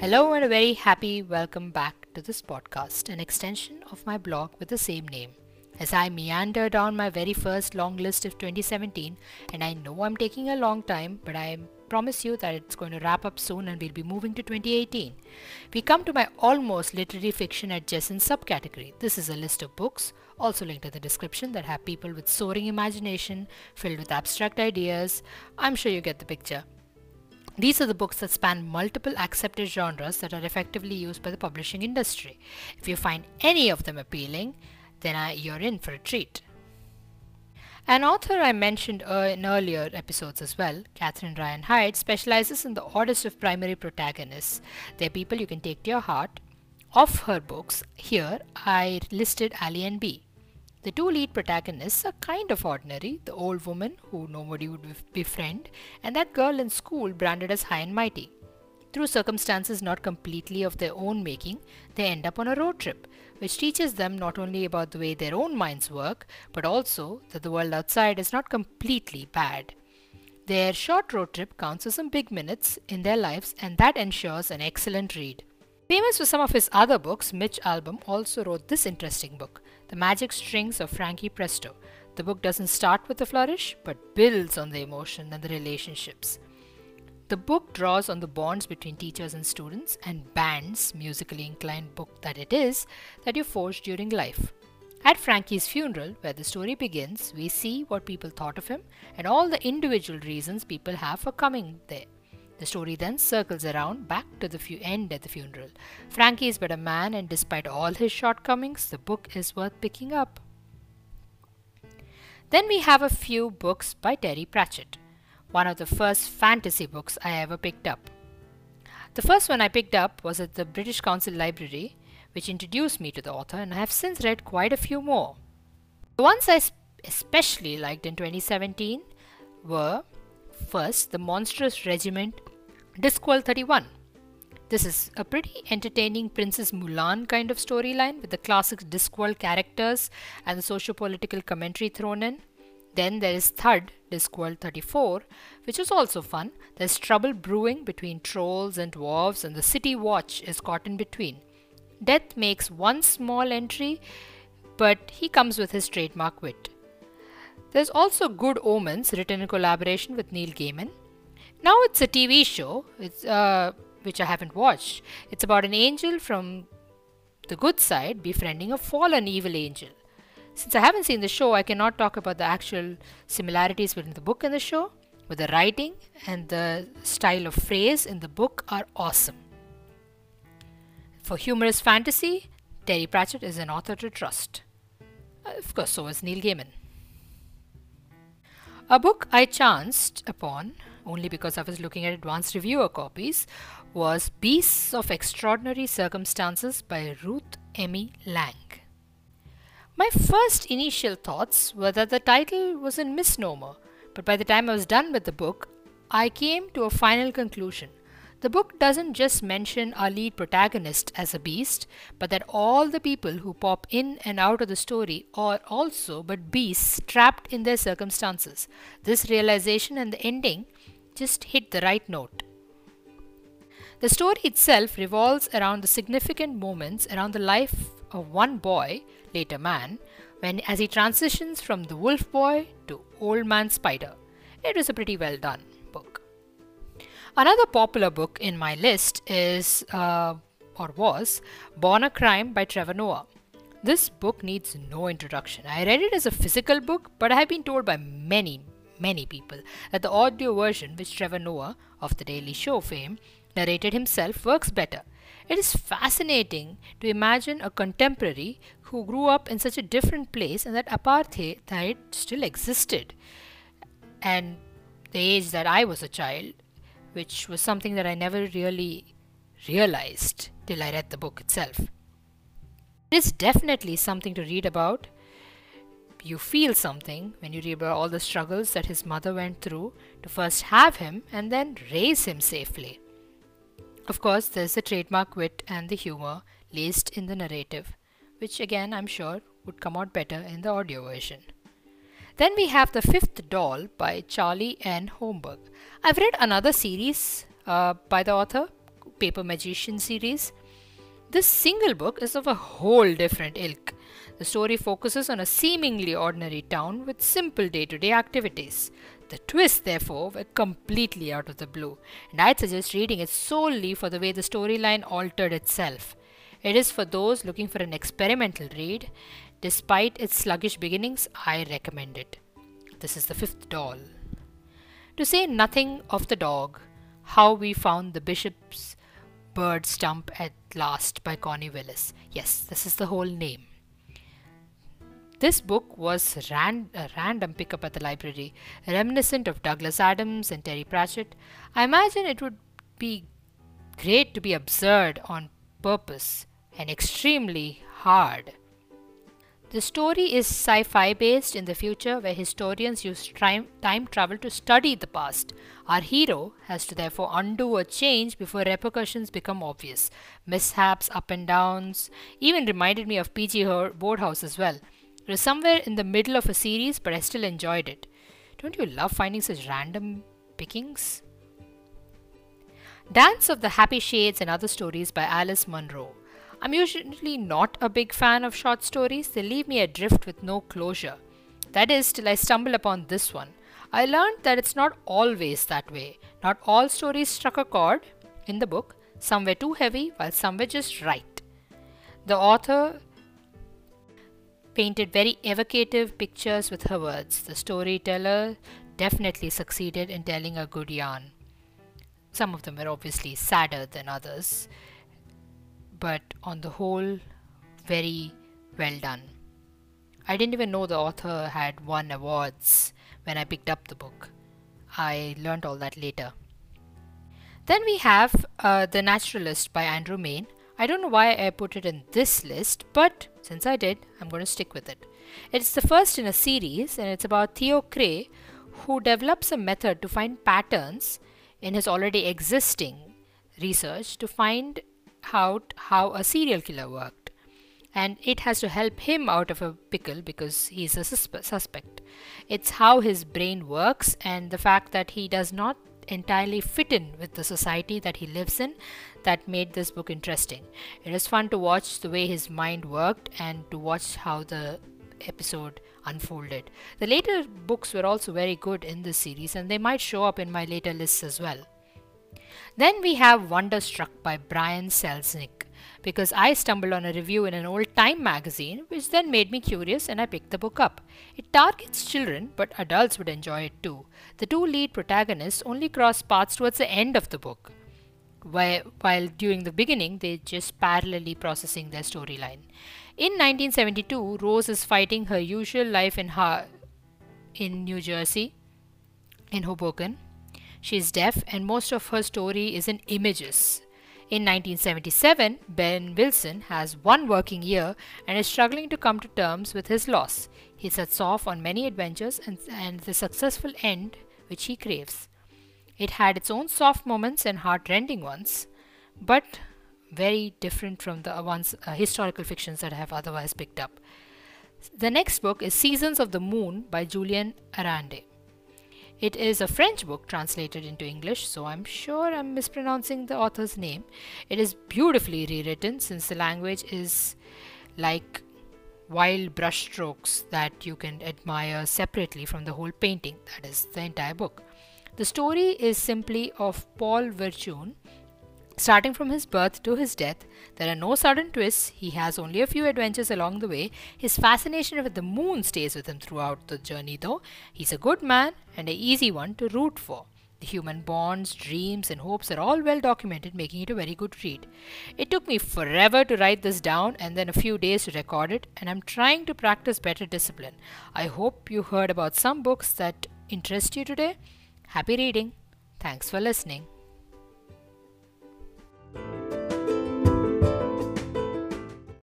Hello, and a very happy welcome back to this podcast, an extension of my blog with the same name. As I meander down my very first long list of 2017, and I know I'm taking a long time, but I promise you that it's going to wrap up soon and we'll be moving to 2018. We come to my almost literary fiction adjacent subcategory. This is a list of books, also linked in the description, that have people with soaring imagination, filled with abstract ideas. I'm sure you get the picture. These are the books that span multiple accepted genres that are effectively used by the publishing industry. If you find any of them appealing, then you're in for a treat. An author I mentioned in earlier episodes as well, Catherine Ryan Hyde, specializes in the oddest of primary protagonists. They're people you can take to your heart. Of her books, here I listed Allie and Bea. The two lead protagonists are kind of ordinary the old woman who nobody would befriend, and that girl in school branded as high and mighty. Through circumstances not completely of their own making, they end up on a road trip, which teaches them not only about the way their own minds work, but also that the world outside is not completely bad. Their short road trip counts as some big minutes in their lives, and that ensures an excellent read. Famous for some of his other books, Mitch Albom also wrote this interesting book, The Magic Strings of Frankie Presto. The book doesn't start with a flourish, but builds on the emotion and the relationships. The book draws on the bonds between teachers and students and bands, musically inclined book that it is, that you forged during life. At Frankie's funeral, where the story begins, we see what people thought of him and all the individual reasons people have for coming there. The story then circles around back to the fu- end at the funeral. Frankie is but a man, and despite all his shortcomings, the book is worth picking up. Then we have a few books by Terry Pratchett one of the first fantasy books I ever picked up. The first one I picked up was at the British Council Library, which introduced me to the author, and I have since read quite a few more. The ones I especially liked in 2017 were first, The Monstrous Regiment, Discworld 31. This is a pretty entertaining Princess Mulan kind of storyline with the classic Discworld characters and the socio political commentary thrown in. Then there is Thud, Discworld 34, which is also fun. There's trouble brewing between trolls and dwarves, and the city watch is caught in between. Death makes one small entry, but he comes with his trademark wit. There's also Good Omens, written in collaboration with Neil Gaiman. Now it's a TV show, it's, uh, which I haven't watched. It's about an angel from the good side befriending a fallen evil angel. Since I haven't seen the show, I cannot talk about the actual similarities between the book and the show, but the writing and the style of phrase in the book are awesome. For humorous fantasy, Terry Pratchett is an author to trust. Uh, of course, so is Neil Gaiman. A book I chanced upon, only because I was looking at advanced reviewer copies, was Beasts of Extraordinary Circumstances by Ruth Emmie Lang. My first initial thoughts were that the title was a misnomer, but by the time I was done with the book, I came to a final conclusion. The book doesn't just mention our lead protagonist as a beast, but that all the people who pop in and out of the story are also but beasts trapped in their circumstances. This realization and the ending just hit the right note. The story itself revolves around the significant moments around the life of one boy, later man, when as he transitions from the wolf boy to old man spider. It was a pretty well done book. Another popular book in my list is, uh, or was, Born a Crime by Trevor Noah. This book needs no introduction. I read it as a physical book, but I have been told by many, many people that the audio version, which Trevor Noah of The Daily Show fame narrated himself, works better. It is fascinating to imagine a contemporary who grew up in such a different place and that apartheid still existed. And the age that I was a child, which was something that I never really realized till I read the book itself. It is definitely something to read about. You feel something when you read about all the struggles that his mother went through to first have him and then raise him safely. Of course, there's the trademark wit and the humor laced in the narrative, which again I'm sure would come out better in the audio version. Then we have The Fifth Doll by Charlie N. Holmberg. I've read another series uh, by the author Paper Magician series. This single book is of a whole different ilk. The story focuses on a seemingly ordinary town with simple day to day activities. The twists, therefore, were completely out of the blue, and I'd suggest reading it solely for the way the storyline altered itself. It is for those looking for an experimental read. Despite its sluggish beginnings, I recommend it. This is the fifth doll. To say nothing of the dog, How We Found the Bishop's Bird Stump at Last by Connie Willis. Yes, this is the whole name. This book was ran- a random pickup at the library, reminiscent of Douglas Adams and Terry Pratchett. I imagine it would be great to be absurd on purpose and extremely hard. The story is sci fi based in the future where historians use time, time travel to study the past. Our hero has to therefore undo a change before repercussions become obvious. Mishaps, up and downs, even reminded me of P.G. Wodehouse as well. It was somewhere in the middle of a series, but I still enjoyed it. Don't you love finding such random pickings? Dance of the Happy Shades and Other Stories by Alice Munro. I'm usually not a big fan of short stories, they leave me adrift with no closure. That is, till I stumble upon this one. I learned that it's not always that way. Not all stories struck a chord in the book, some were too heavy, while some were just right. The author painted very evocative pictures with her words. The storyteller definitely succeeded in telling a good yarn. Some of them were obviously sadder than others, but on the whole, very well done. I didn't even know the author had won awards when I picked up the book. I learned all that later. Then we have uh, The Naturalist by Andrew Mayne. I don't know why I put it in this list, but since I did, I'm going to stick with it. It's the first in a series, and it's about Theo Cray, who develops a method to find patterns in his already existing research to find out how a serial killer worked. And it has to help him out of a pickle because he's a suspect. It's how his brain works and the fact that he does not entirely fit in with the society that he lives in that made this book interesting. It was fun to watch the way his mind worked and to watch how the episode unfolded. The later books were also very good in this series and they might show up in my later lists as well. Then we have Wonderstruck by Brian Selznick because I stumbled on a review in an old Time magazine, which then made me curious and I picked the book up. It targets children, but adults would enjoy it too. The two lead protagonists only cross paths towards the end of the book, while, during the beginning they're just parallelly processing their storyline. In 1972, Rose is fighting her usual life in, her, in New Jersey, in Hoboken. She is deaf, and most of her story is in images. In 1977, Ben Wilson has one working year and is struggling to come to terms with his loss. He sets off on many adventures and, and the successful end which he craves. It had its own soft moments and heart-rending ones, but very different from the ones uh, historical fictions that I have otherwise picked up. The next book is Seasons of the Moon by Julian Arande. It is a French book translated into English, so I'm sure I'm mispronouncing the author's name. It is beautifully rewritten since the language is like wild brushstrokes that you can admire separately from the whole painting, that is, the entire book. The story is simply of Paul Verchoune, Starting from his birth to his death, there are no sudden twists, he has only a few adventures along the way. His fascination with the moon stays with him throughout the journey, though. He's a good man and an easy one to root for. The human bonds, dreams, and hopes are all well documented, making it a very good read. It took me forever to write this down and then a few days to record it, and I'm trying to practice better discipline. I hope you heard about some books that interest you today. Happy reading. Thanks for listening.